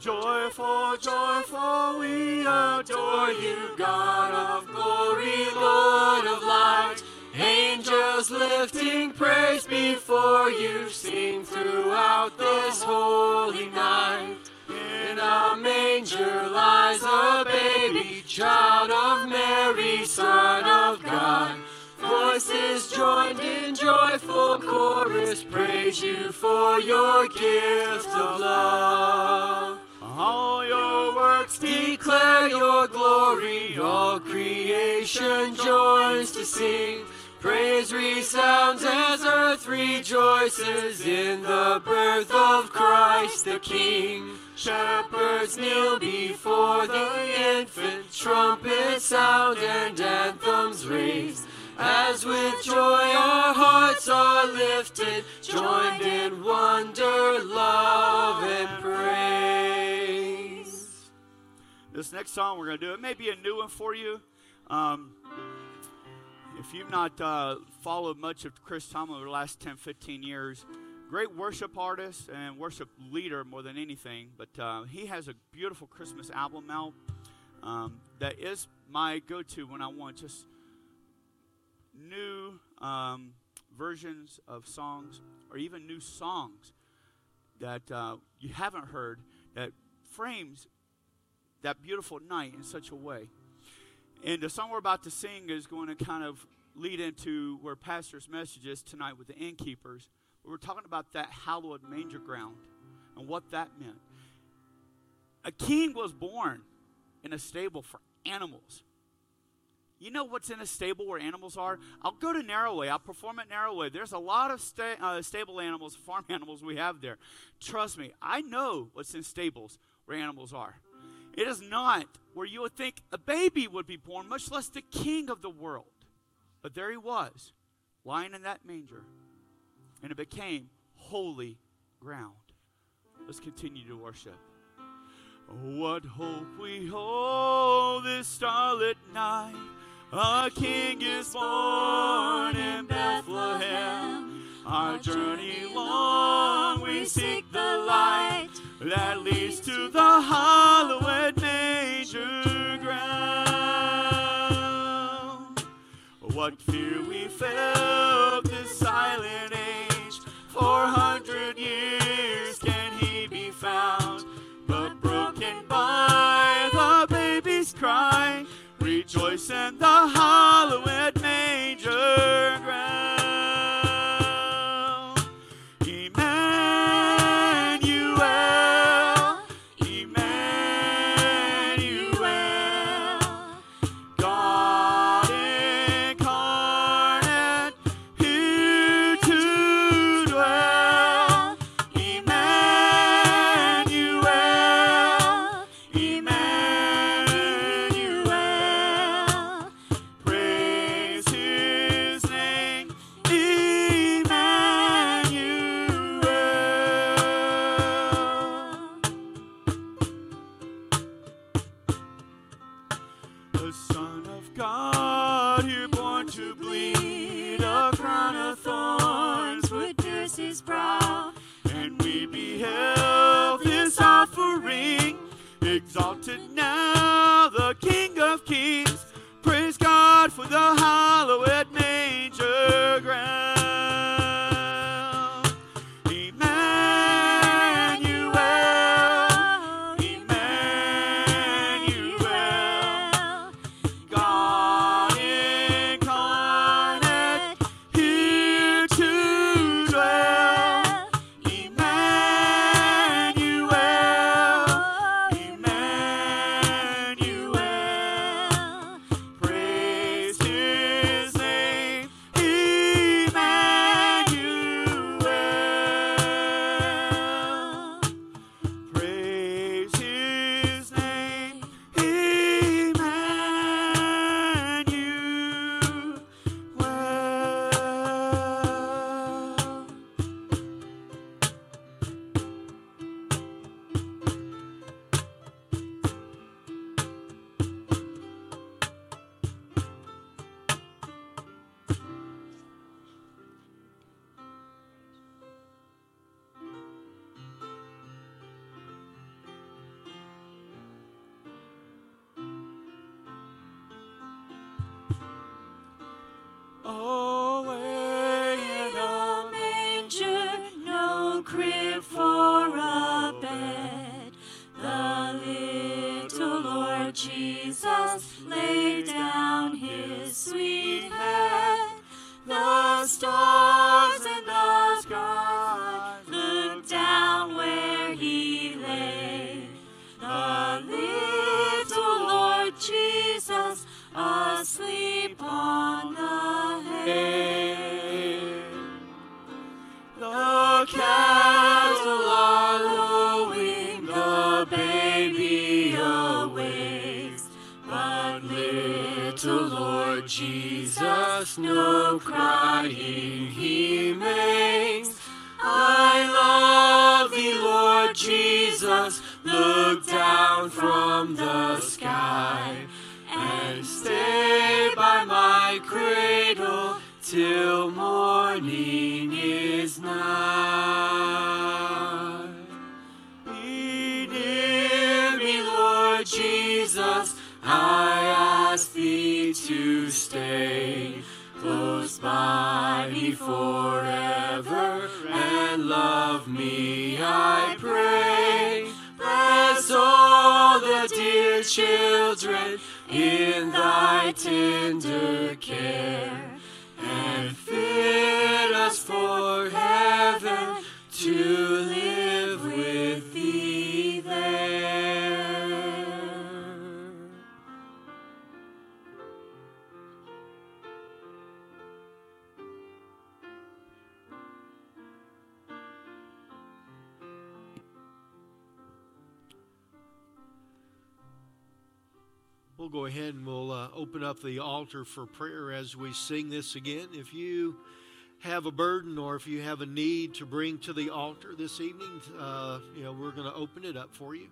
Joyful, joyful, we adore you, God of glory, Lord of light. Angels lifting praise before you, sing throughout this holy night. In a manger lies a baby, child of Mary, Son of God. Voices joined in joyful chorus praise you for your gift of love. All your works declare your glory, all creation joins to sing. Praise resounds as earth rejoices in the birth of Christ the King. Shepherds kneel before the infant, trumpets sound and anthems raised. As with joy our hearts are lifted, joined in wonder, love, and praise. This next song we're going to do, it may be a new one for you. Um, if you've not uh, followed much of Chris Tomlin over the last 10, 15 years, great worship artist and worship leader more than anything, but uh, he has a beautiful Christmas album out um, that is my go to when I want just new um, versions of songs or even new songs that uh, you haven't heard that frames that beautiful night in such a way. And the song we're about to sing is going to kind of lead into where Pastor's message is tonight with the innkeepers. We're talking about that hallowed manger ground and what that meant. A king was born in a stable for animals. You know what's in a stable where animals are? I'll go to NarroWay. I'll perform at NarroWay. There's a lot of sta- uh, stable animals, farm animals we have there. Trust me, I know what's in stables where animals are. It is not where you would think a baby would be born, much less the king of the world. But there he was, lying in that manger, and it became holy ground. Let's continue to worship. What hope we hold this starlit night a king is born in Bethlehem. Our journey long, we seek the light that leads to the hallowed manger ground. What fear we felt this silent age, four hundred years can he be found, but broken by the baby's cry rejoice in the hallowed Jesus, no crying he makes. I love thee, Lord Jesus, look down from the sky and stay by my cradle till morning stay close by me forever and love me, I pray. Bless all the dear children in thy tender care and fit us for heaven to live with We'll go ahead and we'll uh, open up the altar for prayer as we sing this again. If you have a burden or if you have a need to bring to the altar this evening, uh, you know, we're going to open it up for you.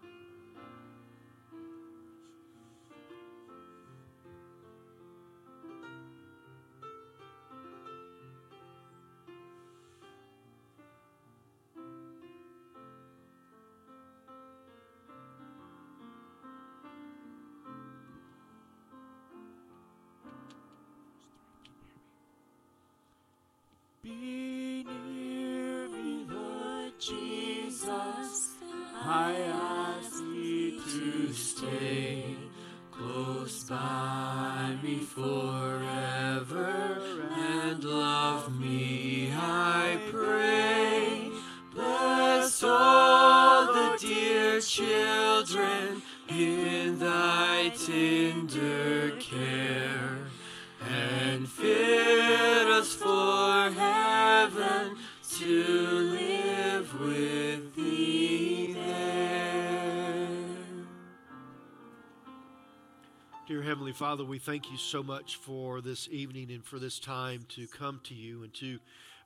Father, we thank you so much for this evening and for this time to come to you and to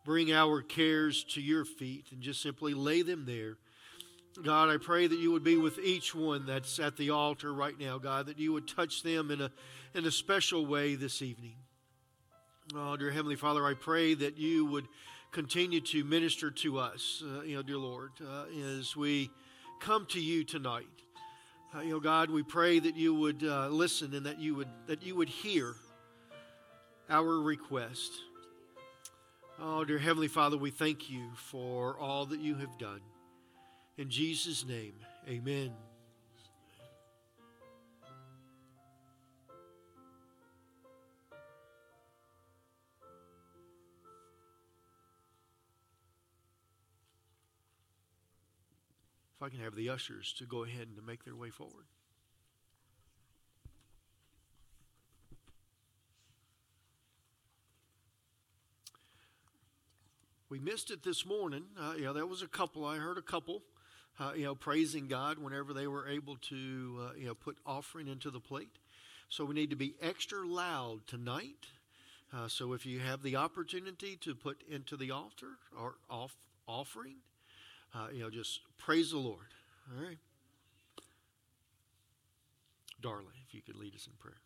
bring our cares to your feet and just simply lay them there. God, I pray that you would be with each one that's at the altar right now, God, that you would touch them in a, in a special way this evening. Oh, dear Heavenly Father, I pray that you would continue to minister to us, uh, you know, dear Lord, uh, as we come to you tonight. Uh, you know, God, we pray that you would uh, listen and that you would that you would hear our request. Oh, dear Heavenly Father, we thank you for all that you have done. In Jesus' name, Amen. I can have the ushers to go ahead and to make their way forward. We missed it this morning. Uh, yeah, that was a couple. I heard a couple, uh, you know, praising God whenever they were able to, uh, you know, put offering into the plate. So we need to be extra loud tonight. Uh, so if you have the opportunity to put into the altar or off offering, uh, you know, just praise the Lord. All right. Darla, if you could lead us in prayer.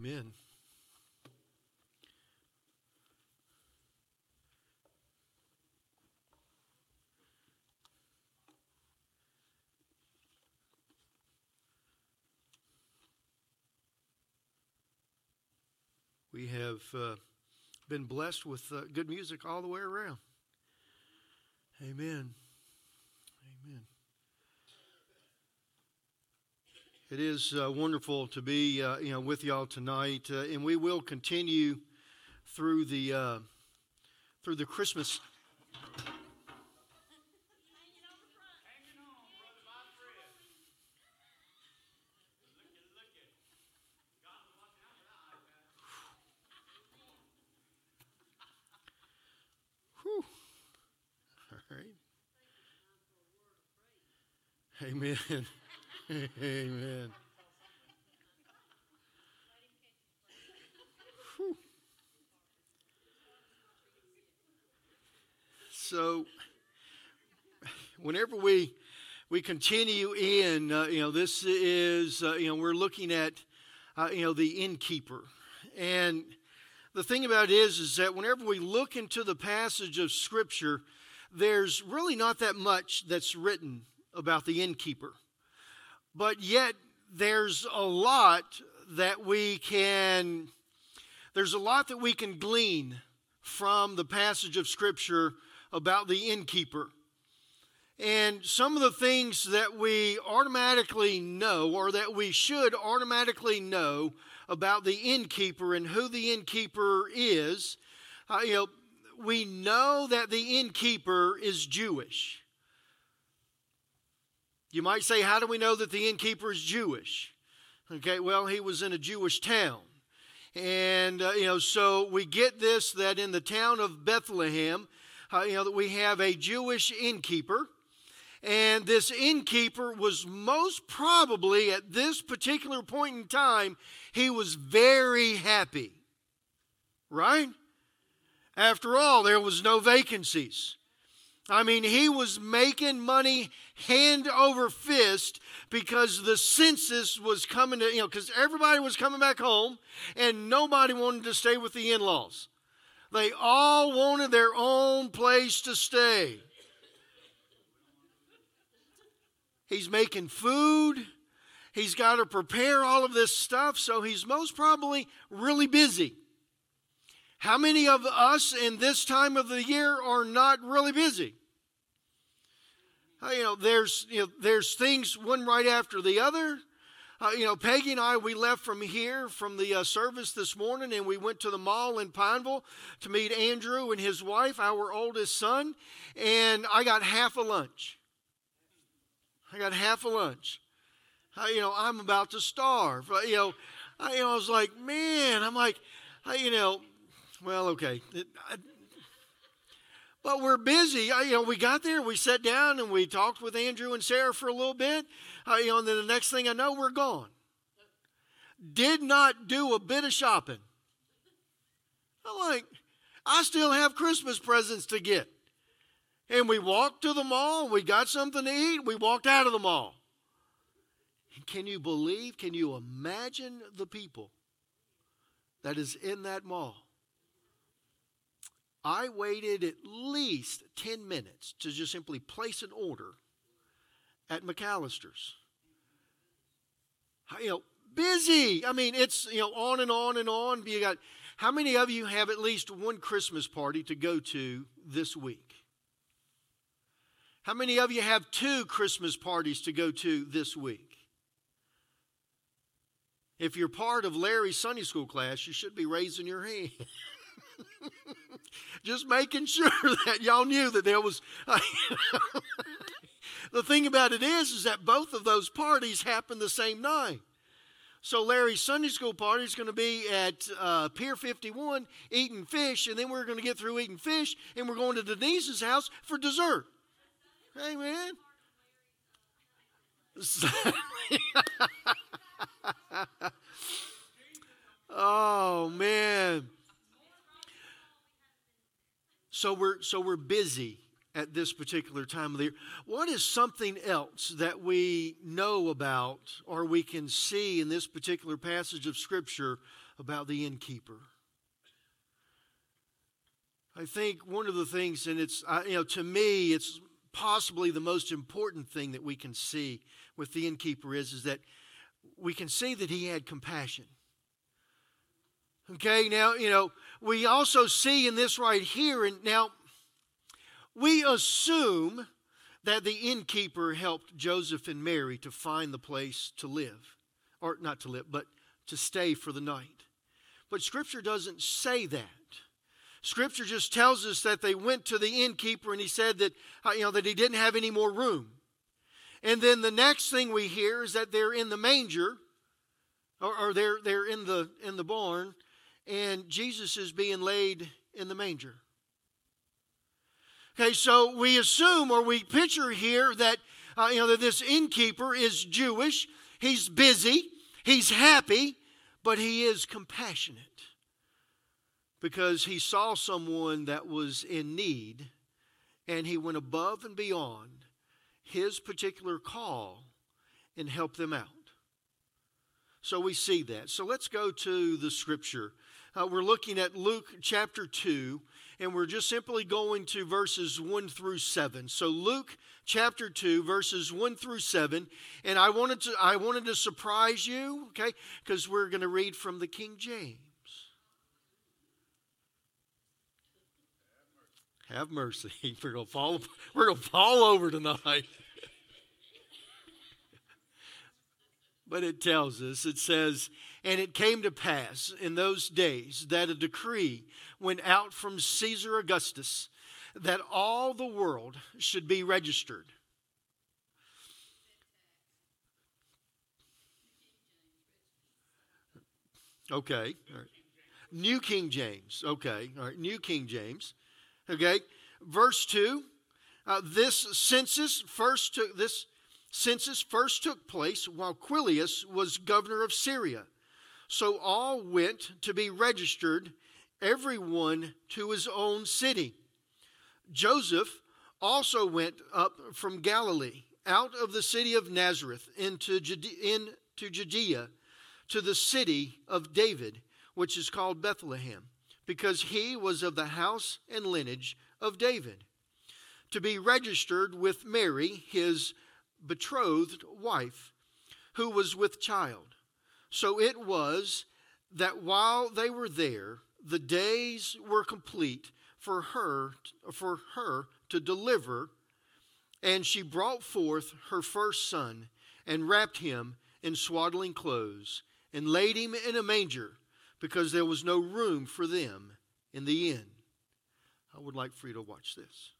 Amen. We have uh, been blessed with uh, good music all the way around. Amen. Amen. It is uh, wonderful to be, uh, you know, with y'all tonight, uh, and we will continue through the uh, through the Christmas. Whew. All right. Amen. Amen. So, whenever we we continue in, uh, you know, this is uh, you know we're looking at uh, you know the innkeeper, and the thing about it is is that whenever we look into the passage of Scripture, there's really not that much that's written about the innkeeper. But yet, there's a lot that we can, there's a lot that we can glean from the passage of Scripture about the innkeeper. And some of the things that we automatically know, or that we should automatically know about the innkeeper and who the innkeeper is, uh, you know, we know that the innkeeper is Jewish. You might say, How do we know that the innkeeper is Jewish? Okay, well, he was in a Jewish town. And, uh, you know, so we get this that in the town of Bethlehem, uh, you know, that we have a Jewish innkeeper. And this innkeeper was most probably at this particular point in time, he was very happy. Right? After all, there was no vacancies. I mean, he was making money hand over fist because the census was coming to, you know, because everybody was coming back home and nobody wanted to stay with the in laws. They all wanted their own place to stay. He's making food. He's got to prepare all of this stuff, so he's most probably really busy. How many of us in this time of the year are not really busy? You know, there's you know, there's things one right after the other. Uh, you know, Peggy and I, we left from here from the uh, service this morning, and we went to the mall in Pineville to meet Andrew and his wife, our oldest son, and I got half a lunch. I got half a lunch. Uh, you know, I'm about to starve. Uh, you know, I, you know, I was like, man, I'm like, you know, well, okay. It, I, but we're busy. Uh, you know, we got there, we sat down, and we talked with Andrew and Sarah for a little bit. Uh, you know, and then the next thing I know, we're gone. Did not do a bit of shopping. I'm like, I still have Christmas presents to get. And we walked to the mall, we got something to eat, we walked out of the mall. Can you believe, can you imagine the people that is in that mall? I waited at least 10 minutes to just simply place an order at McAlister's. You know, busy. I mean, it's, you know, on and on and on. You got, how many of you have at least one Christmas party to go to this week? How many of you have two Christmas parties to go to this week? If you're part of Larry's Sunday school class, you should be raising your hand. Just making sure that y'all knew that there was. the thing about it is, is that both of those parties happen the same night. So Larry's Sunday school party is going to be at uh, Pier 51 eating fish, and then we're going to get through eating fish, and we're going to Denise's house for dessert. Amen. oh man. So we're, so we're busy at this particular time of the year. What is something else that we know about or we can see in this particular passage of Scripture about the innkeeper? I think one of the things, and it's, you know, to me, it's possibly the most important thing that we can see with the innkeeper is, is that we can see that he had compassion. Okay, now, you know, we also see in this right here, and now we assume that the innkeeper helped Joseph and Mary to find the place to live, or not to live, but to stay for the night. But Scripture doesn't say that. Scripture just tells us that they went to the innkeeper and he said that, uh, you know, that he didn't have any more room. And then the next thing we hear is that they're in the manger, or, or they're, they're in, the, in the barn, and Jesus is being laid in the manger. Okay, so we assume or we picture here that uh, you know that this innkeeper is Jewish. He's busy. He's happy, but he is compassionate because he saw someone that was in need, and he went above and beyond his particular call and helped them out. So we see that. So let's go to the scripture uh, we're looking at Luke chapter 2, and we're just simply going to verses 1 through 7. So Luke chapter 2, verses 1 through 7. And I wanted to, I wanted to surprise you, okay, because we're going to read from the King James. Have mercy. We're gonna fall. We're gonna fall over tonight. but it tells us. It says, and it came to pass in those days that a decree went out from Caesar Augustus that all the world should be registered. Okay. Right. New King James. Okay. All right. New King James. Okay. Verse 2. Uh, this census first took this census first took place while Quirinius was governor of Syria. So all went to be registered, everyone to his own city. Joseph also went up from Galilee, out of the city of Nazareth, into Judea, into Judea to the city of David, which is called Bethlehem, because he was of the house and lineage of David, to be registered with Mary, his betrothed wife, who was with child. So it was that while they were there, the days were complete for her for her to deliver, and she brought forth her first son and wrapped him in swaddling clothes and laid him in a manger because there was no room for them in the inn. I would like for you to watch this.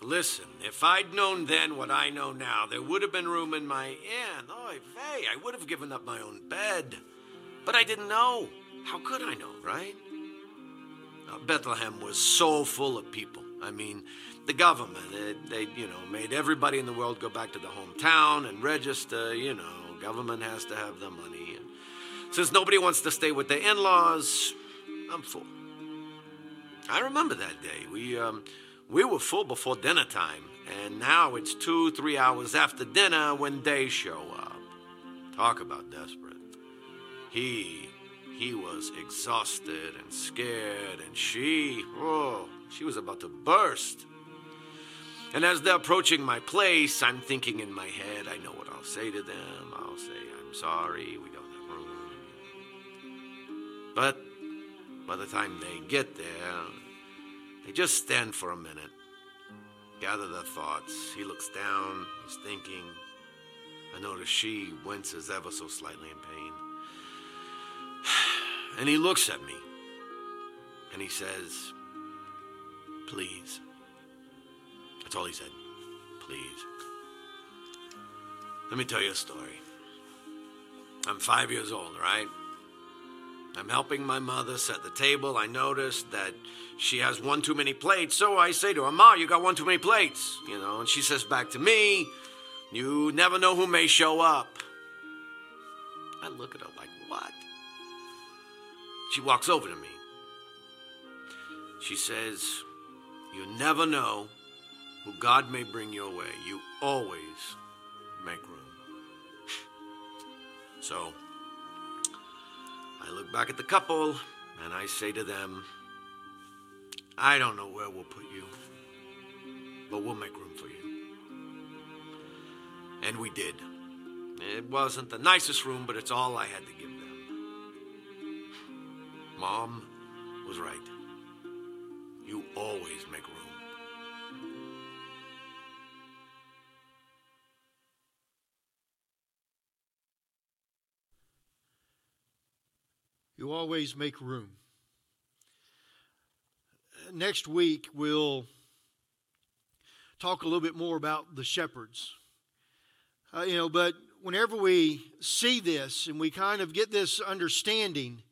Listen, if I'd known then what I know now, there would have been room in my inn. Oy vey, I would have given up my own bed. But I didn't know. How could I know, right? Now, Bethlehem was so full of people. I mean, the government, they, they, you know, made everybody in the world go back to the hometown and register. You know, government has to have the money. And since nobody wants to stay with their in-laws, I'm full. I remember that day. We, um, we were full before dinner time, and now it's two, three hours after dinner when they show up. Talk about desperate. He, he was exhausted and scared, and she, oh, she was about to burst. And as they're approaching my place, I'm thinking in my head, I know what I'll say to them. I'll say, I'm sorry, we don't have room. But by the time they get there, they just stand for a minute, gather their thoughts. He looks down, he's thinking. I notice she winces ever so slightly in pain. And he looks at me and he says, Please. That's all he said. Please. Let me tell you a story. I'm five years old, right? I'm helping my mother set the table. I noticed that she has one too many plates, so I say to her, Ma, you got one too many plates. You know, and she says back to me, You never know who may show up. I look at her like, What? She walks over to me. She says, You never know who God may bring your way. You always make room. So, I look back at the couple and I say to them, I don't know where we'll put you, but we'll make room for you. And we did. It wasn't the nicest room, but it's all I had to give them. Mom was right. You always make room. Always make room. Next week, we'll talk a little bit more about the shepherds. Uh, you know, but whenever we see this and we kind of get this understanding,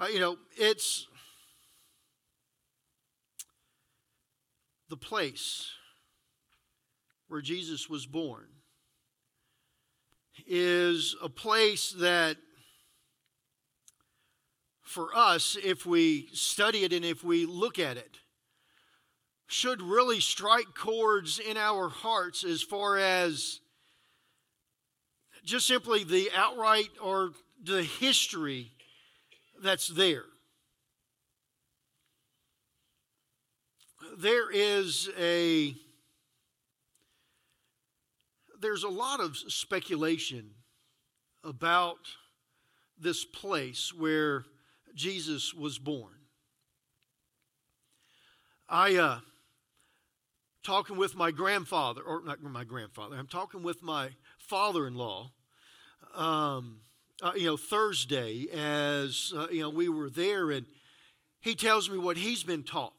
uh, you know, it's the place where Jesus was born is a place that for us, if we study it and if we look at it, should really strike chords in our hearts as far as just simply the outright or the history that's there. There is a there's a lot of speculation about this place where Jesus was born. I uh, talking with my grandfather, or not my grandfather. I'm talking with my father-in-law. Um, uh, you know, Thursday, as uh, you know, we were there, and he tells me what he's been taught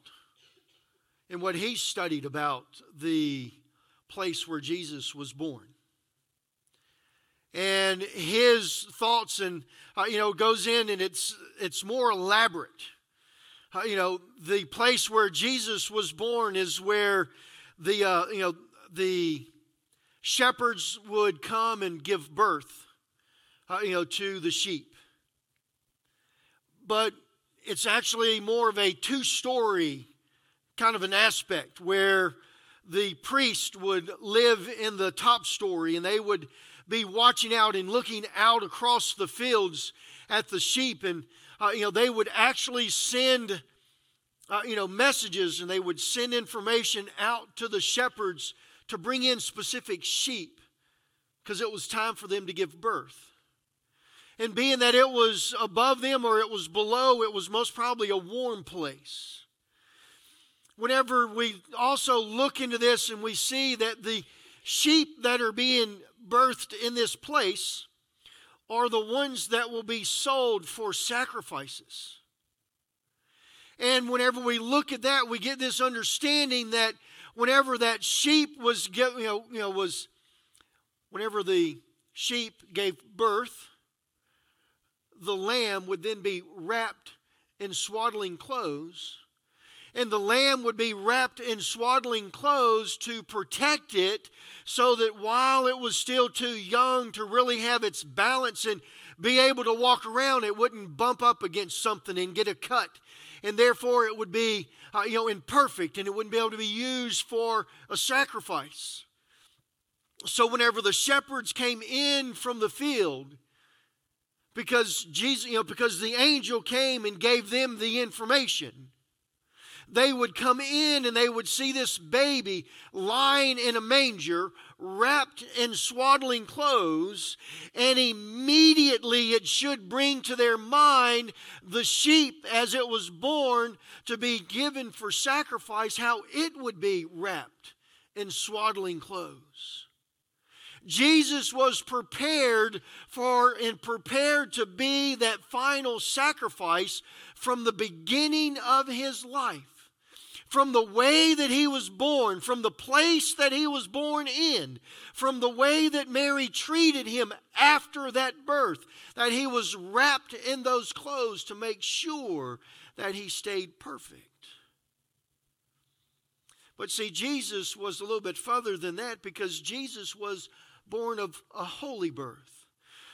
and what he's studied about the place where Jesus was born. And his thoughts and uh, you know goes in and it's it's more elaborate. Uh, you know, the place where Jesus was born is where the uh, you know the shepherds would come and give birth, uh, you know, to the sheep. But it's actually more of a two-story kind of an aspect where the priest would live in the top story and they would be watching out and looking out across the fields at the sheep. And uh, you know they would actually send uh, you know messages and they would send information out to the shepherds to bring in specific sheep because it was time for them to give birth. And being that it was above them or it was below it was most probably a warm place. Whenever we also look into this and we see that the sheep that are being birthed in this place are the ones that will be sold for sacrifices. And whenever we look at that, we get this understanding that whenever that sheep was, you know, you know, was, whenever the sheep gave birth, the lamb would then be wrapped in swaddling clothes and the lamb would be wrapped in swaddling clothes to protect it so that while it was still too young to really have its balance and be able to walk around, it wouldn't bump up against something and get a cut. And therefore, it would be, uh, you know, imperfect and it wouldn't be able to be used for a sacrifice. So, whenever the shepherds came in from the field, because Jesus, you know, because the angel came and gave them the information, they would come in and they would see this baby lying in a manger, wrapped in swaddling clothes, and immediately it should bring to their mind the sheep as it was born to be given for sacrifice, how it would be wrapped in swaddling clothes. Jesus was prepared for and prepared to be that final sacrifice from the beginning of his life from the way that he was born, from the place that he was born in, from the way that Mary treated him after that birth, that he was wrapped in those clothes to make sure that he stayed perfect. But see, Jesus was a little bit further than that because Jesus was born of a holy birth.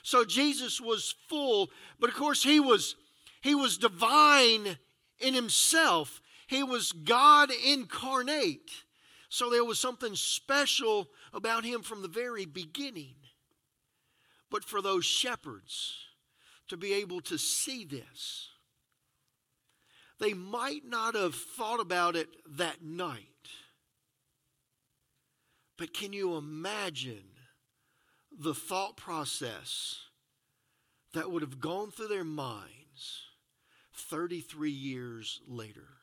So Jesus was full, but of course he was he was divine in himself. He was God incarnate. So there was something special about him from the very beginning. But for those shepherds to be able to see this, they might not have thought about it that night. But can you imagine the thought process that would have gone through their minds 33 years later?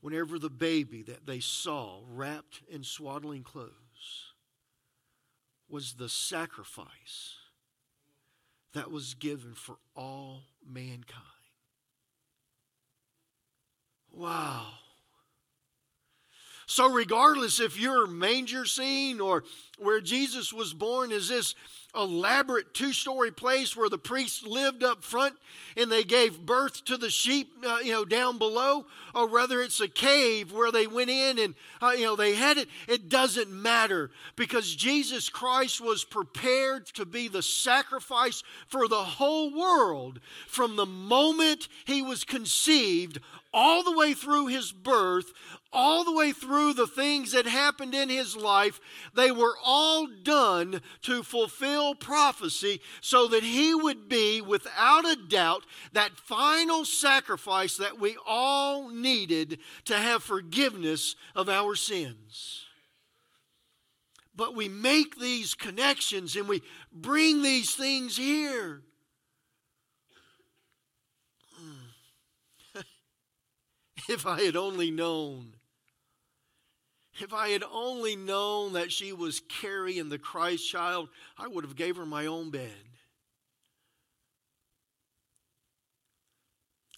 Whenever the baby that they saw wrapped in swaddling clothes was the sacrifice that was given for all mankind. Wow. So, regardless if your manger scene or where Jesus was born is this elaborate two story place where the priests lived up front and they gave birth to the sheep, uh, you know, down below, or whether it's a cave where they went in and, uh, you know, they had it, it doesn't matter because Jesus Christ was prepared to be the sacrifice for the whole world from the moment he was conceived all the way through his birth, all the way through the things that happened in his life, they were all done to fulfill prophecy so that he would be, without a doubt, that final sacrifice that we all needed to have forgiveness of our sins. But we make these connections and we bring these things here. If I had only known. If I had only known that she was carrying the Christ child, I would have gave her my own bed.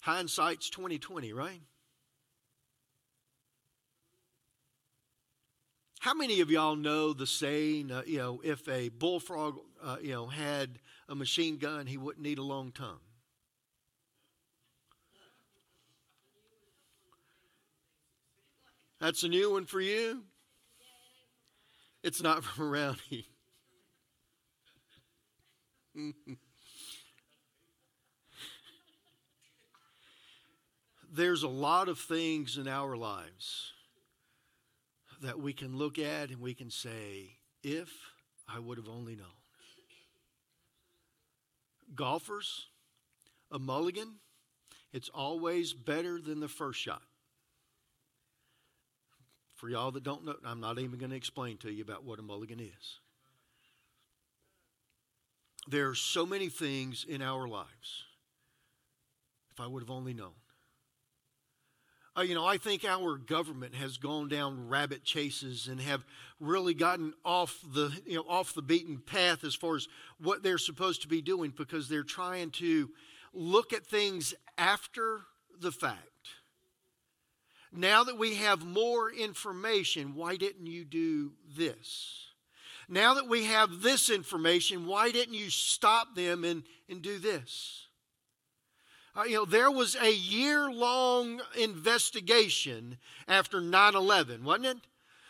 Hindsight's 2020, right? How many of y'all know the saying, uh, you know, if a bullfrog, uh, you know, had a machine gun, he wouldn't need a long tongue? That's a new one for you? It's not from around here. There's a lot of things in our lives that we can look at and we can say, if I would have only known. Golfers, a mulligan, it's always better than the first shot. For y'all that don't know, I'm not even going to explain to you about what a mulligan is. There are so many things in our lives. If I would have only known. Uh, you know, I think our government has gone down rabbit chases and have really gotten off the you know off the beaten path as far as what they're supposed to be doing because they're trying to look at things after the fact. Now that we have more information, why didn't you do this? Now that we have this information, why didn't you stop them and, and do this? Uh, you know, there was a year long investigation after 9 11, wasn't it?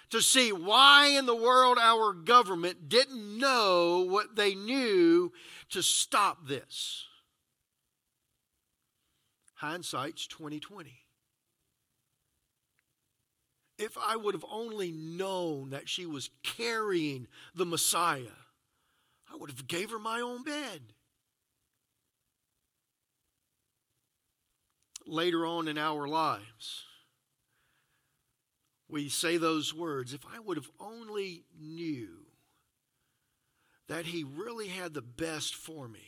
To see why in the world our government didn't know what they knew to stop this. Hindsight's 2020. If I would have only known that she was carrying the Messiah, I would have gave her my own bed. later on in our lives, we say those words if I would have only knew that he really had the best for me,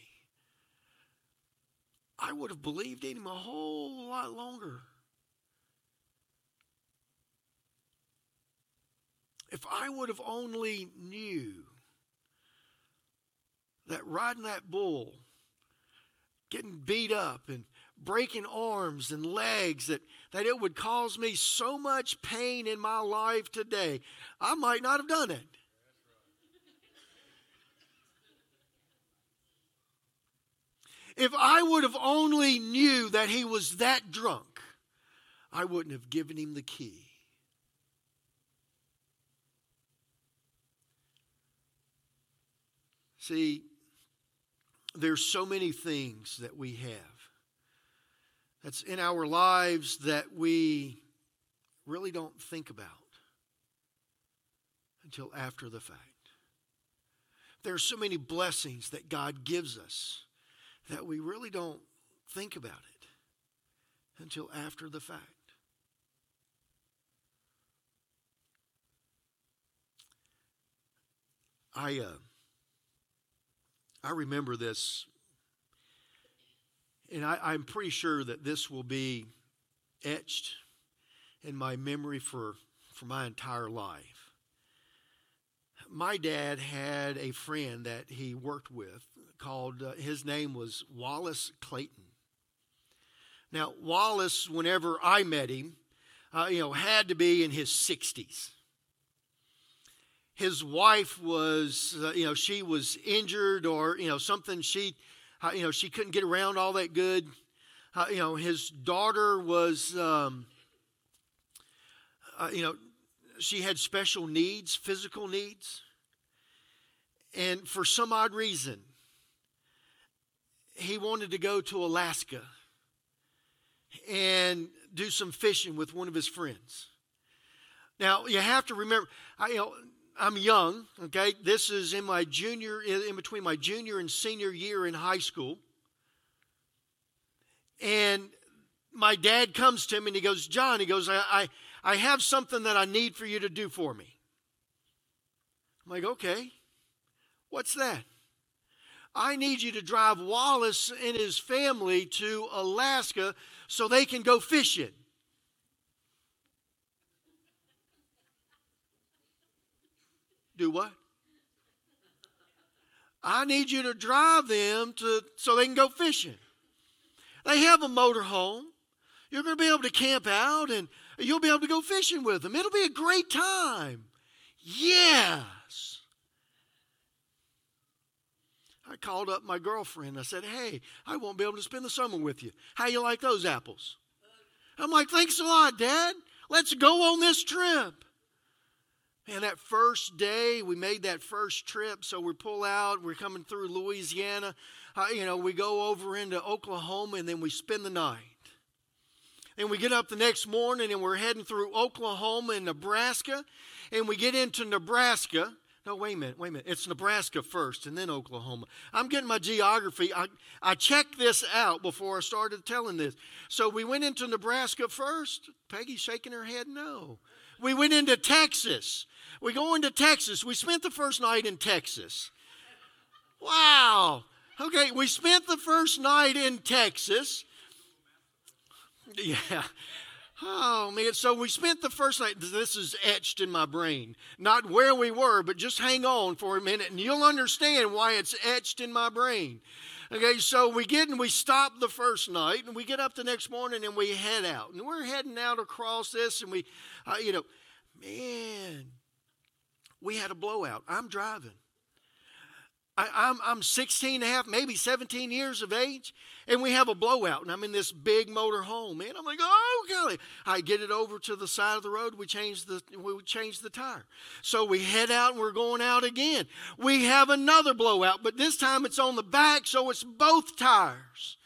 I would have believed in him a whole lot longer. If I would have only knew that riding that bull, getting beat up and breaking arms and legs, that, that it would cause me so much pain in my life today, I might not have done it. If I would have only knew that he was that drunk, I wouldn't have given him the key. See, there's so many things that we have that's in our lives that we really don't think about until after the fact. There are so many blessings that God gives us that we really don't think about it until after the fact. I uh, I remember this and I, am pretty sure that this will be etched in my memory for, for my entire life. My dad had a friend that he worked with called, uh, his name was Wallace Clayton. Now, Wallace, whenever I met him, uh, you know, had to be in his 60s. His wife was, uh, you know, she was injured or, you know, something she how, you know, she couldn't get around all that good. How, you know, his daughter was, um, uh, you know, she had special needs, physical needs. And for some odd reason, he wanted to go to Alaska and do some fishing with one of his friends. Now, you have to remember, you know, I'm young, okay? This is in my junior, in between my junior and senior year in high school. And my dad comes to him and he goes, John, he goes, I, I, I have something that I need for you to do for me. I'm like, okay, what's that? I need you to drive Wallace and his family to Alaska so they can go fishing. Do what? I need you to drive them to so they can go fishing. They have a motor home. You're going to be able to camp out and you'll be able to go fishing with them. It'll be a great time. Yes. I called up my girlfriend. I said, "Hey, I won't be able to spend the summer with you. How you like those apples?" I'm like, "Thanks a lot, Dad. Let's go on this trip." And that first day, we made that first trip. So we pull out, we're coming through Louisiana. Uh, you know, we go over into Oklahoma and then we spend the night. And we get up the next morning and we're heading through Oklahoma and Nebraska. And we get into Nebraska. No, wait a minute, wait a minute. It's Nebraska first and then Oklahoma. I'm getting my geography. I, I checked this out before I started telling this. So we went into Nebraska first. Peggy's shaking her head no. We went into Texas. We go into Texas. We spent the first night in Texas. Wow. Okay, we spent the first night in Texas. Yeah. Oh man, so we spent the first night. This is etched in my brain. Not where we were, but just hang on for a minute and you'll understand why it's etched in my brain. Okay, so we get and we stop the first night and we get up the next morning and we head out. And we're heading out across this and we, uh, you know, man, we had a blowout. I'm driving. I, am I'm, I'm 16 and a half, maybe 17 years of age, and we have a blowout, and I'm in this big motor home, man. I'm like, oh golly! I get it over to the side of the road. We change the we change the tire, so we head out, and we're going out again. We have another blowout, but this time it's on the back, so it's both tires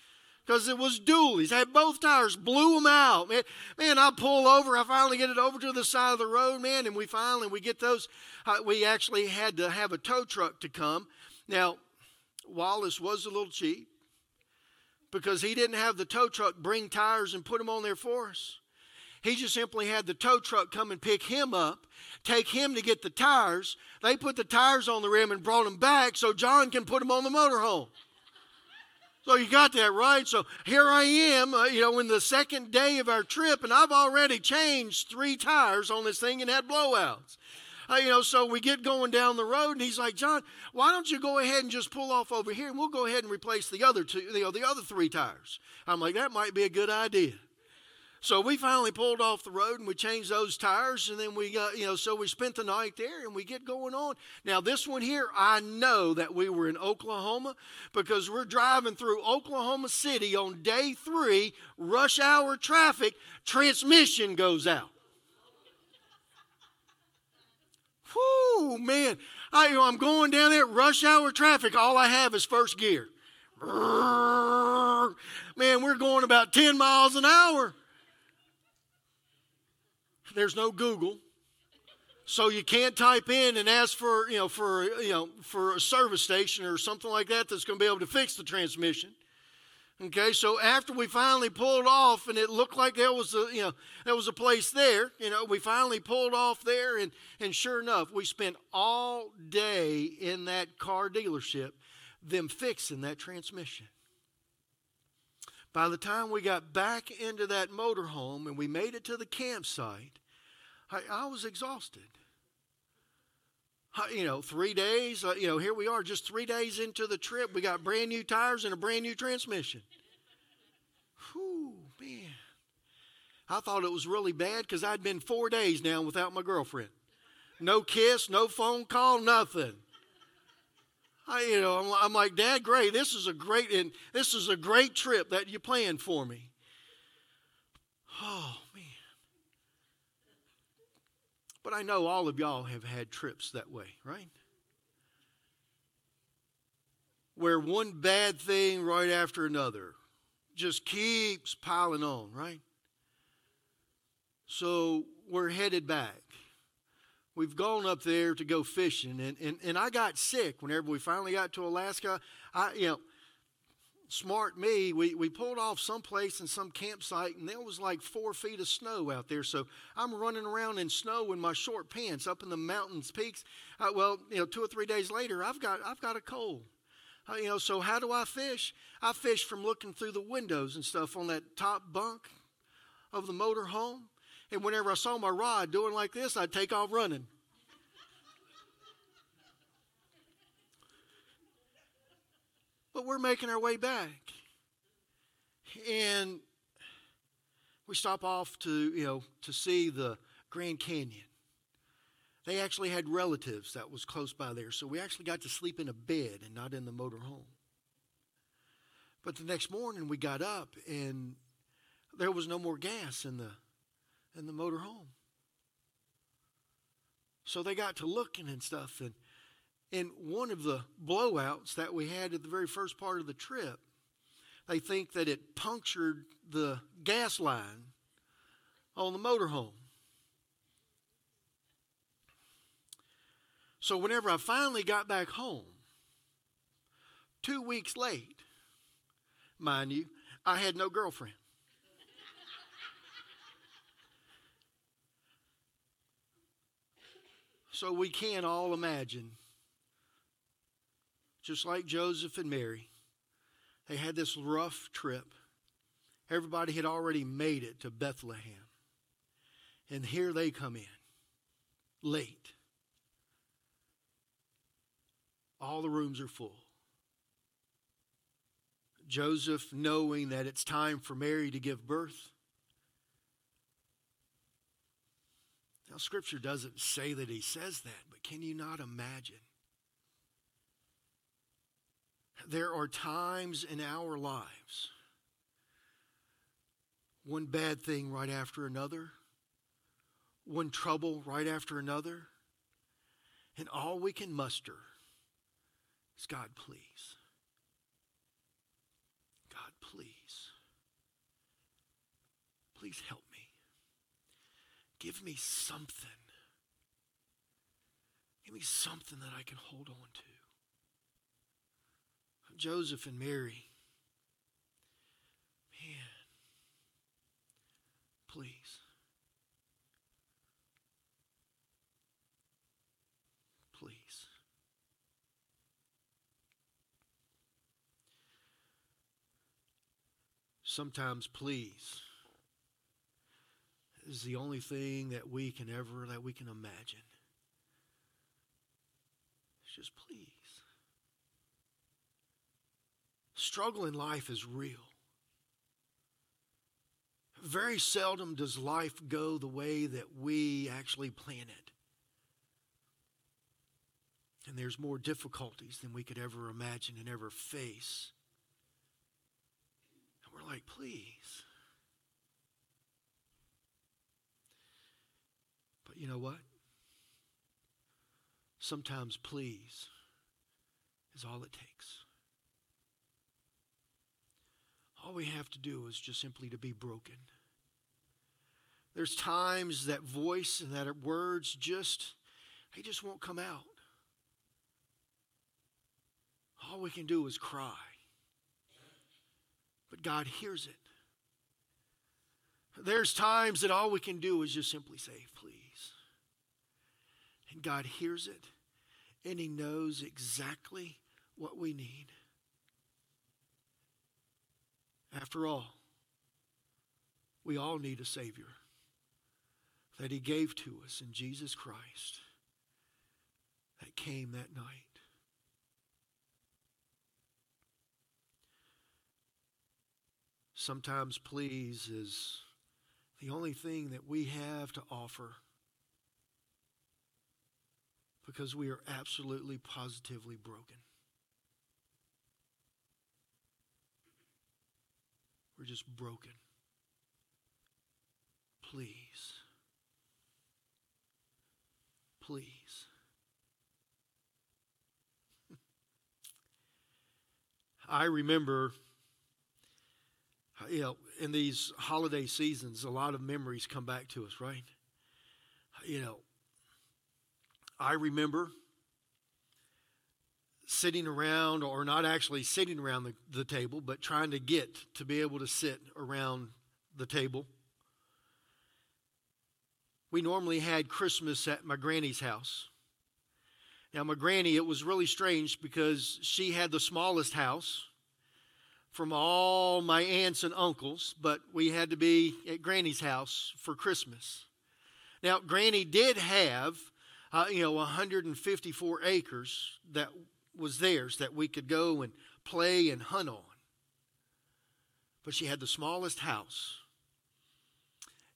because it was dualies. I had both tires, blew them out. Man, man, I pull over. I finally get it over to the side of the road, man, and we finally we get those. Uh, we actually had to have a tow truck to come. Now, Wallace was a little cheap because he didn't have the tow truck bring tires and put them on there for us. He just simply had the tow truck come and pick him up, take him to get the tires. They put the tires on the rim and brought them back so John can put them on the motorhome. So you got that right. So here I am, uh, you know, in the second day of our trip, and I've already changed three tires on this thing and had blowouts. Uh, you know, so we get going down the road, and he's like, John, why don't you go ahead and just pull off over here, and we'll go ahead and replace the other two, you know, the other three tires. I'm like, that might be a good idea. So we finally pulled off the road and we changed those tires, and then we got, you know, so we spent the night there and we get going on. Now, this one here, I know that we were in Oklahoma because we're driving through Oklahoma City on day three, rush hour traffic, transmission goes out. Whoo, man. I, I'm going down that rush hour traffic. All I have is first gear. Man, we're going about 10 miles an hour. There's no Google. So you can't type in and ask for, you know, for, you know, for a service station or something like that that's going to be able to fix the transmission. Okay, so after we finally pulled off and it looked like there was a, you know, there was a place there, you know, we finally pulled off there and, and sure enough, we spent all day in that car dealership them fixing that transmission. By the time we got back into that motorhome and we made it to the campsite, I, I was exhausted. You know, three days, uh, you know, here we are, just three days into the trip. We got brand new tires and a brand new transmission. Whew, man. I thought it was really bad because I'd been four days now without my girlfriend. No kiss, no phone call, nothing. I, you know, I'm, I'm like, Dad, great. This is a great, and this is a great trip that you planned for me. Oh man. But I know all of y'all have had trips that way, right? Where one bad thing right after another just keeps piling on, right? So we're headed back we've gone up there to go fishing, and, and, and I got sick whenever we finally got to Alaska. I, you know, smart me, we, we pulled off someplace in some campsite, and there was like four feet of snow out there. So I'm running around in snow in my short pants up in the mountains peaks. Uh, well, you know, two or three days later, I've got I've got a cold. Uh, you know, so how do I fish? I fish from looking through the windows and stuff on that top bunk of the motor home. And whenever I saw my rod doing like this, I'd take off running. But we're making our way back. And we stop off to, you know, to see the Grand Canyon. They actually had relatives that was close by there, so we actually got to sleep in a bed and not in the motor home. But the next morning we got up and there was no more gas in the in the motor home. So they got to looking and stuff and in one of the blowouts that we had at the very first part of the trip, they think that it punctured the gas line on the motorhome. So, whenever I finally got back home, two weeks late, mind you, I had no girlfriend. so, we can all imagine, just like Joseph and Mary, they had this rough trip. Everybody had already made it to Bethlehem. And here they come in, late. All the rooms are full. Joseph, knowing that it's time for Mary to give birth. Now, Scripture doesn't say that he says that, but can you not imagine? There are times in our lives, one bad thing right after another, one trouble right after another, and all we can muster is God, please. God, please. Please help me. Give me something. Give me something that I can hold on to. Joseph and Mary. Man, please. Please. Sometimes, please is the only thing that we can ever that we can imagine. It's just please. Struggle in life is real. Very seldom does life go the way that we actually plan it. And there's more difficulties than we could ever imagine and ever face. And we're like, please. But you know what? Sometimes please is all it takes. All we have to do is just simply to be broken. There's times that voice and that words just, they just won't come out. All we can do is cry. But God hears it. There's times that all we can do is just simply say, please. And God hears it, and He knows exactly what we need. After all, we all need a Savior that He gave to us in Jesus Christ that came that night. Sometimes, please, is the only thing that we have to offer because we are absolutely, positively broken. We're just broken. Please. Please. I remember, you know, in these holiday seasons, a lot of memories come back to us, right? You know, I remember sitting around, or not actually sitting around the, the table, but trying to get to be able to sit around the table. We normally had Christmas at my granny's house. Now, my granny, it was really strange because she had the smallest house from all my aunts and uncles, but we had to be at granny's house for Christmas. Now, granny did have uh, you know, 154 acres that was theirs that we could go and play and hunt on. But she had the smallest house.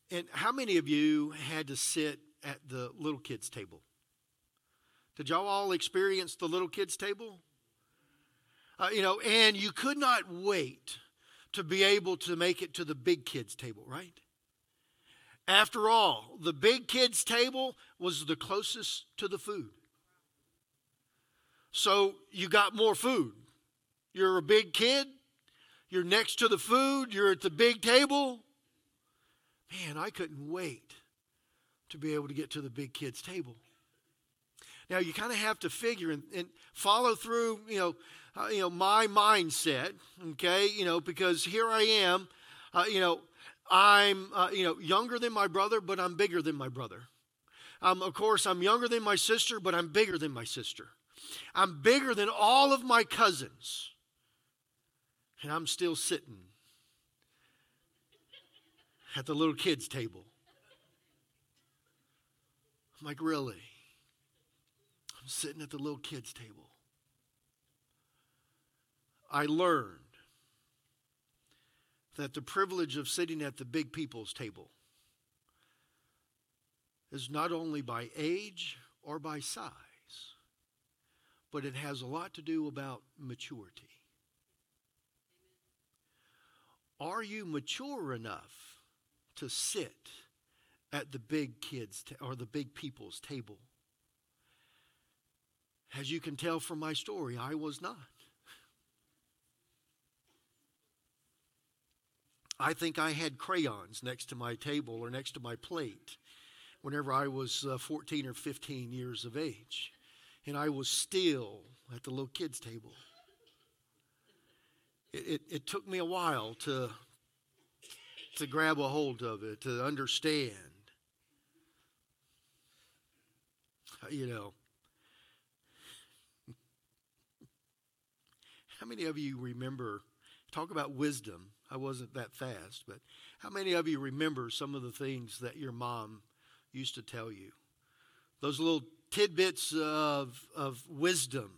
And how many of you had to sit at the little kids' table? Did y'all all experience the little kids' table? Uh, you know, and you could not wait to be able to make it to the big kids' table, right? After all, the big kids' table was the closest to the food. So you got more food. You're a big kid, you're next to the food, you're at the big table. Man, I couldn't wait to be able to get to the big kids' table. Now you kind of have to figure and, and follow through, you know, uh, you know my mindset, okay, you know, because here I am, uh, you know, I'm, uh, you know, younger than my brother, but I'm bigger than my brother. Um, of course, I'm younger than my sister, but I'm bigger than my sister. I'm bigger than all of my cousins. And I'm still sitting at the little kids' table. I'm like, really? I'm sitting at the little kids' table. I learned that the privilege of sitting at the big people's table is not only by age or by size, but it has a lot to do about maturity. Are you mature enough to sit at the big kids ta- or the big people's table? As you can tell from my story, I was not. I think I had crayons next to my table or next to my plate whenever I was uh, 14 or 15 years of age. And I was still at the little kids' table. It, it, it took me a while to, to grab a hold of it, to understand. Uh, you know, how many of you remember, talk about wisdom? I wasn't that fast, but how many of you remember some of the things that your mom used to tell you? Those little tidbits of, of wisdom,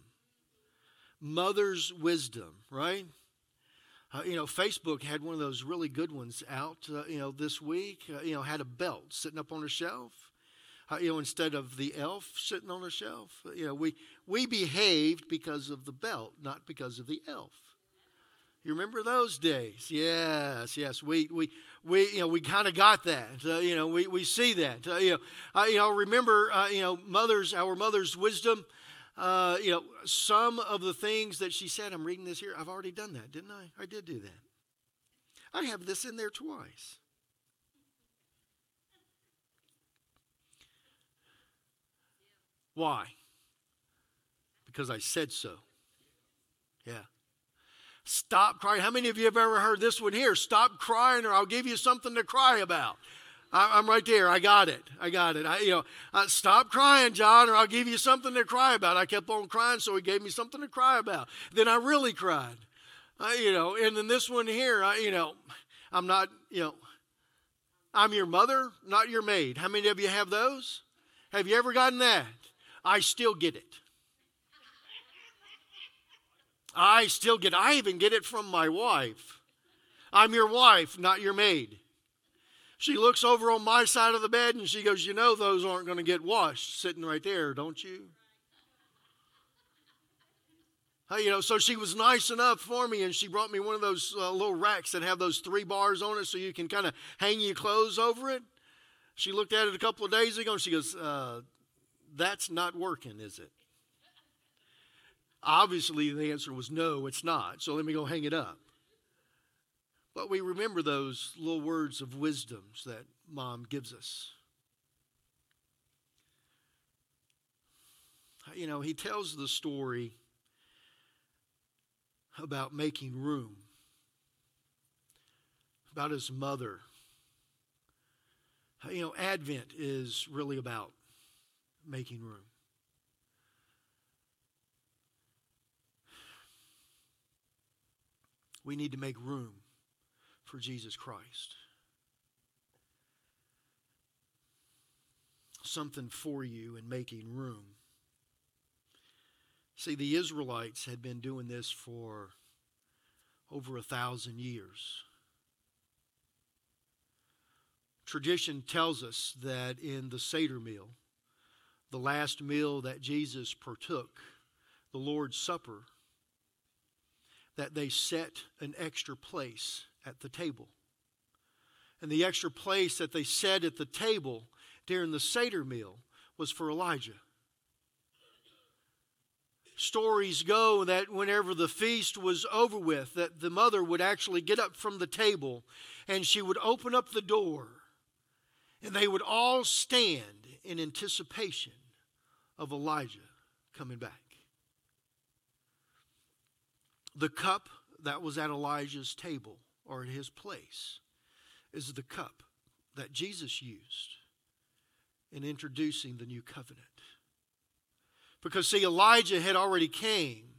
mother's wisdom, right? Uh, you know, Facebook had one of those really good ones out, uh, you know, this week. Uh, you know, had a belt sitting up on a shelf. Uh, you know, instead of the elf sitting on a shelf. Uh, you know, we, we behaved because of the belt, not because of the elf. You remember those days? Yes, yes. We we we you know we kind of got that. Uh, you know, we, we see that. Uh, you know, uh, you know. Remember, uh, you know, mother's our mother's wisdom. Uh, you know, some of the things that she said. I'm reading this here. I've already done that, didn't I? I did do that. I have this in there twice. Why? Because I said so. Yeah. Stop crying. How many of you have ever heard this one here? Stop crying, or I'll give you something to cry about. I, am right there. I got it. I got it. I, you know, uh, stop crying, John, or I'll give you something to cry about. I kept on crying, so he gave me something to cry about. Then I really cried. Uh, you know, and then this one here, I, you know, I'm not, you know, I'm your mother, not your maid. How many of you have those? Have you ever gotten that? I still get it. I still get I even get it from my wife. I'm your wife, not your maid. She looks over on my side of the bed and she goes, You know, those aren't going to get washed sitting right there, don't you? you know, so she was nice enough for me and she brought me one of those uh, little racks that have those three bars on it so you can kind of hang your clothes over it. She looked at it a couple of days ago and she goes, uh, That's not working, is it? Obviously, the answer was no, it's not. So let me go hang it up. But we remember those little words of wisdoms that mom gives us. You know, he tells the story about making room, about his mother. You know, Advent is really about making room. We need to make room for Jesus Christ. Something for you in making room. See, the Israelites had been doing this for over a thousand years. Tradition tells us that in the Seder meal, the last meal that Jesus partook, the Lord's Supper, that they set an extra place at the table. And the extra place that they set at the table during the Seder meal was for Elijah. Stories go that whenever the feast was over with, that the mother would actually get up from the table and she would open up the door and they would all stand in anticipation of Elijah coming back. The cup that was at Elijah's table or at his place is the cup that Jesus used in introducing the new covenant. Because, see, Elijah had already came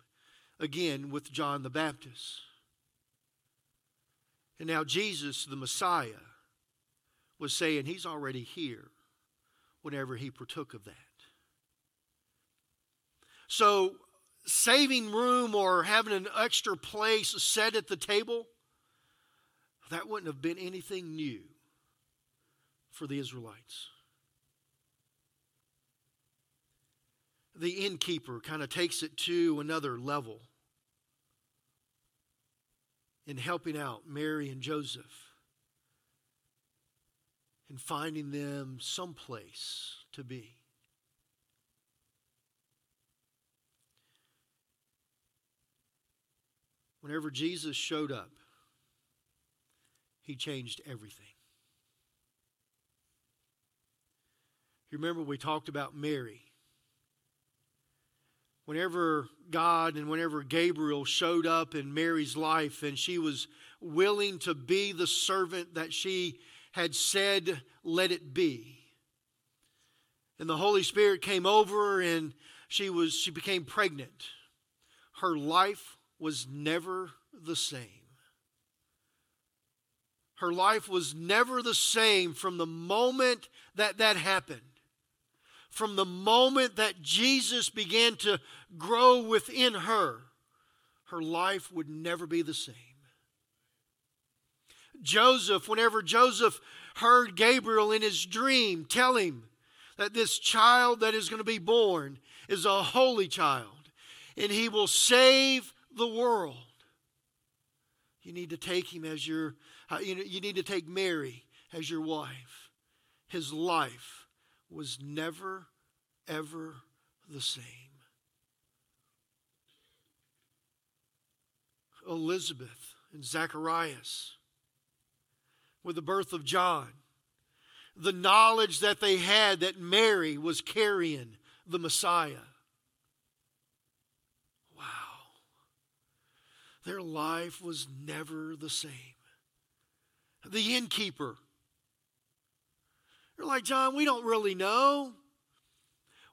again with John the Baptist. And now Jesus, the Messiah, was saying he's already here whenever he partook of that. So, saving room or having an extra place set at the table, that wouldn't have been anything new for the Israelites. The innkeeper kind of takes it to another level in helping out Mary and Joseph and finding them someplace to be. Whenever Jesus showed up, he changed everything. You remember we talked about Mary. Whenever God and whenever Gabriel showed up in Mary's life and she was willing to be the servant that she had said, let it be. And the Holy Spirit came over and she was she became pregnant. Her life was never the same. Her life was never the same from the moment that that happened. From the moment that Jesus began to grow within her, her life would never be the same. Joseph, whenever Joseph heard Gabriel in his dream tell him that this child that is going to be born is a holy child and he will save the world. You need to take him as your, uh, you, need to take Mary as your wife. His life was never, ever the same. Elizabeth and Zacharias, with the birth of John, the knowledge that they had that Mary was carrying the Messiah Their life was never the same. The innkeeper. They're like, John, we don't really know.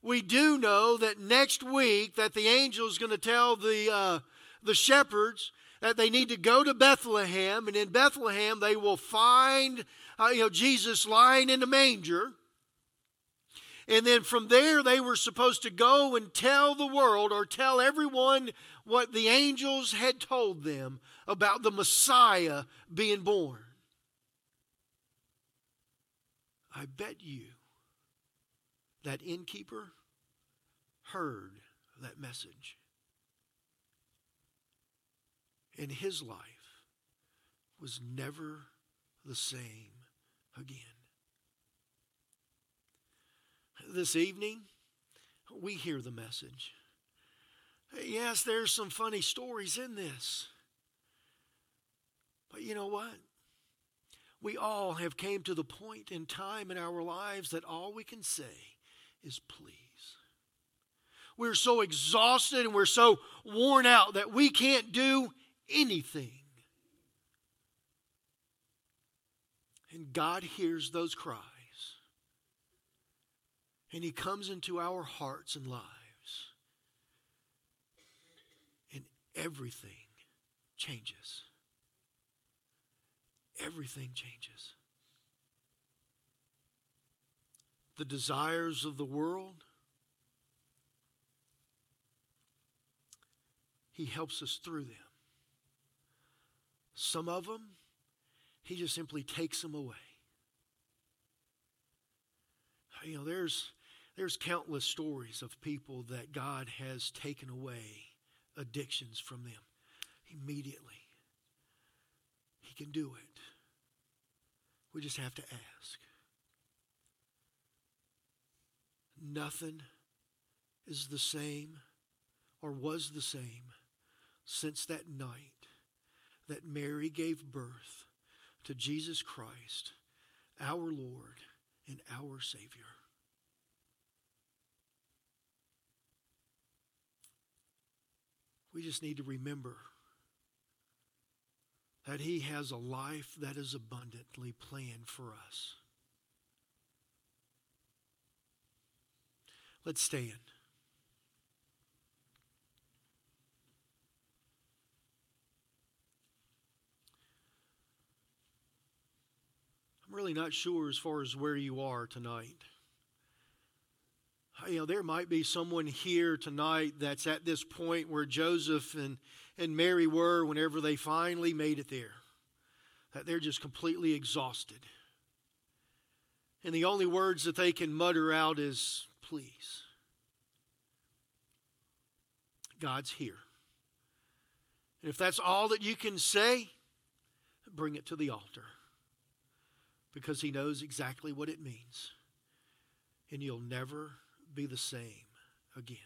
We do know that next week that the angel is going to tell the, uh, the shepherds that they need to go to Bethlehem, and in Bethlehem they will find uh, you know, Jesus lying in the manger. And then from there, they were supposed to go and tell the world or tell everyone what the angels had told them about the Messiah being born. I bet you that innkeeper heard that message. And his life was never the same again. This evening, we hear the message. Yes, there's some funny stories in this. But you know what? We all have came to the point in time in our lives that all we can say is please. We're so exhausted and we're so worn out that we can't do anything. And God hears those cries. And He comes into our hearts and lives. And everything changes. Everything changes. The desires of the world, He helps us through them. Some of them, He just simply takes them away. You know, there's, there's countless stories of people that God has taken away addictions from them immediately. He can do it. We just have to ask. Nothing is the same or was the same since that night that Mary gave birth to Jesus Christ, our Lord and our Savior. We just need to remember that He has a life that is abundantly planned for us. Let's stand. I'm really not sure as far as where you are tonight. You know, there might be someone here tonight that's at this point where Joseph and, and Mary were whenever they finally made it there. That they're just completely exhausted. And the only words that they can mutter out is, please. God's here. And if that's all that you can say, bring it to the altar because He knows exactly what it means. And you'll never be the same again.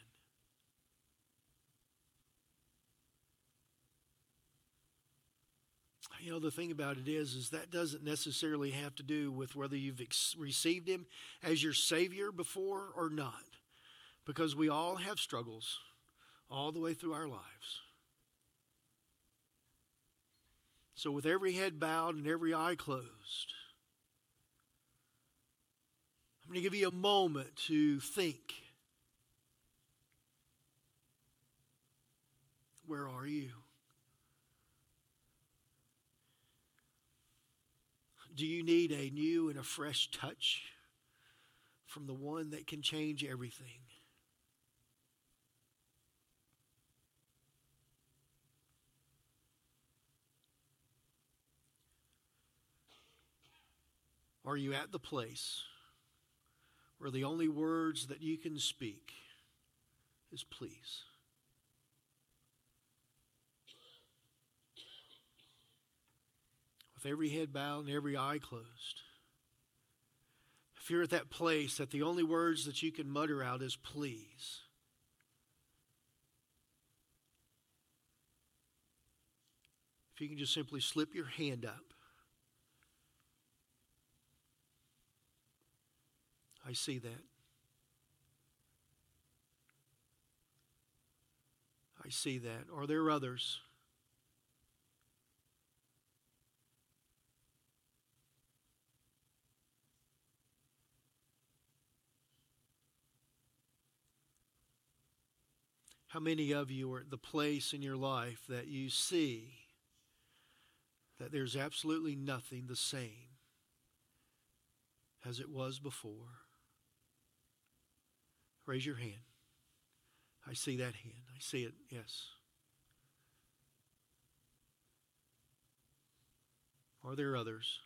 You know, the thing about it is, is that doesn't necessarily have to do with whether you've ex- received Him as your Savior before or not. Because we all have struggles all the way through our lives. So, with every head bowed and every eye closed, I'm going to give you a moment to think. Where are you? Do you need a new and a fresh touch from the one that can change everything? Are you at the place where the only words that you can speak is please? With every head bowed and every eye closed. If you're at that place that the only words that you can mutter out is please. If you can just simply slip your hand up. I see that. I see that. Are there others? How many of you are at the place in your life that you see that there's absolutely nothing the same as it was before? Raise your hand. I see that hand. I see it. Yes. Are there others?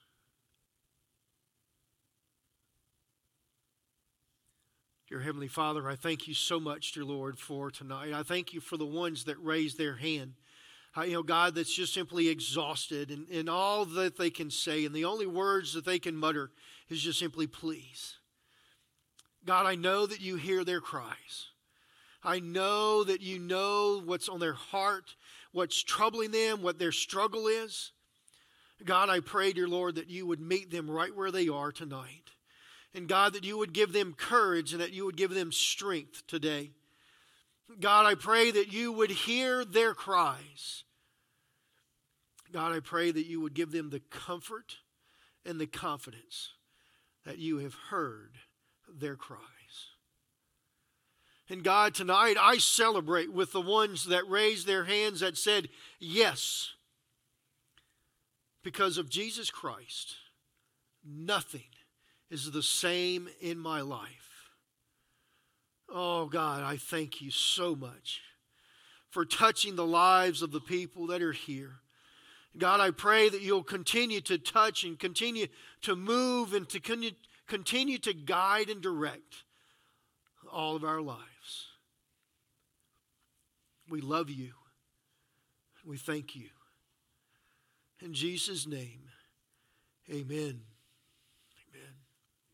Dear Heavenly Father, I thank you so much, dear Lord, for tonight. I thank you for the ones that raised their hand. I, you know, God, that's just simply exhausted and, and all that they can say, and the only words that they can mutter is just simply, please. God, I know that you hear their cries. I know that you know what's on their heart, what's troubling them, what their struggle is. God, I pray, dear Lord, that you would meet them right where they are tonight. And God, that you would give them courage and that you would give them strength today. God, I pray that you would hear their cries. God, I pray that you would give them the comfort and the confidence that you have heard their cries. And God, tonight I celebrate with the ones that raised their hands that said, Yes, because of Jesus Christ, nothing is the same in my life. Oh God, I thank you so much for touching the lives of the people that are here. God, I pray that you'll continue to touch and continue to move and to continue to guide and direct all of our lives. We love you. We thank you. In Jesus' name, amen.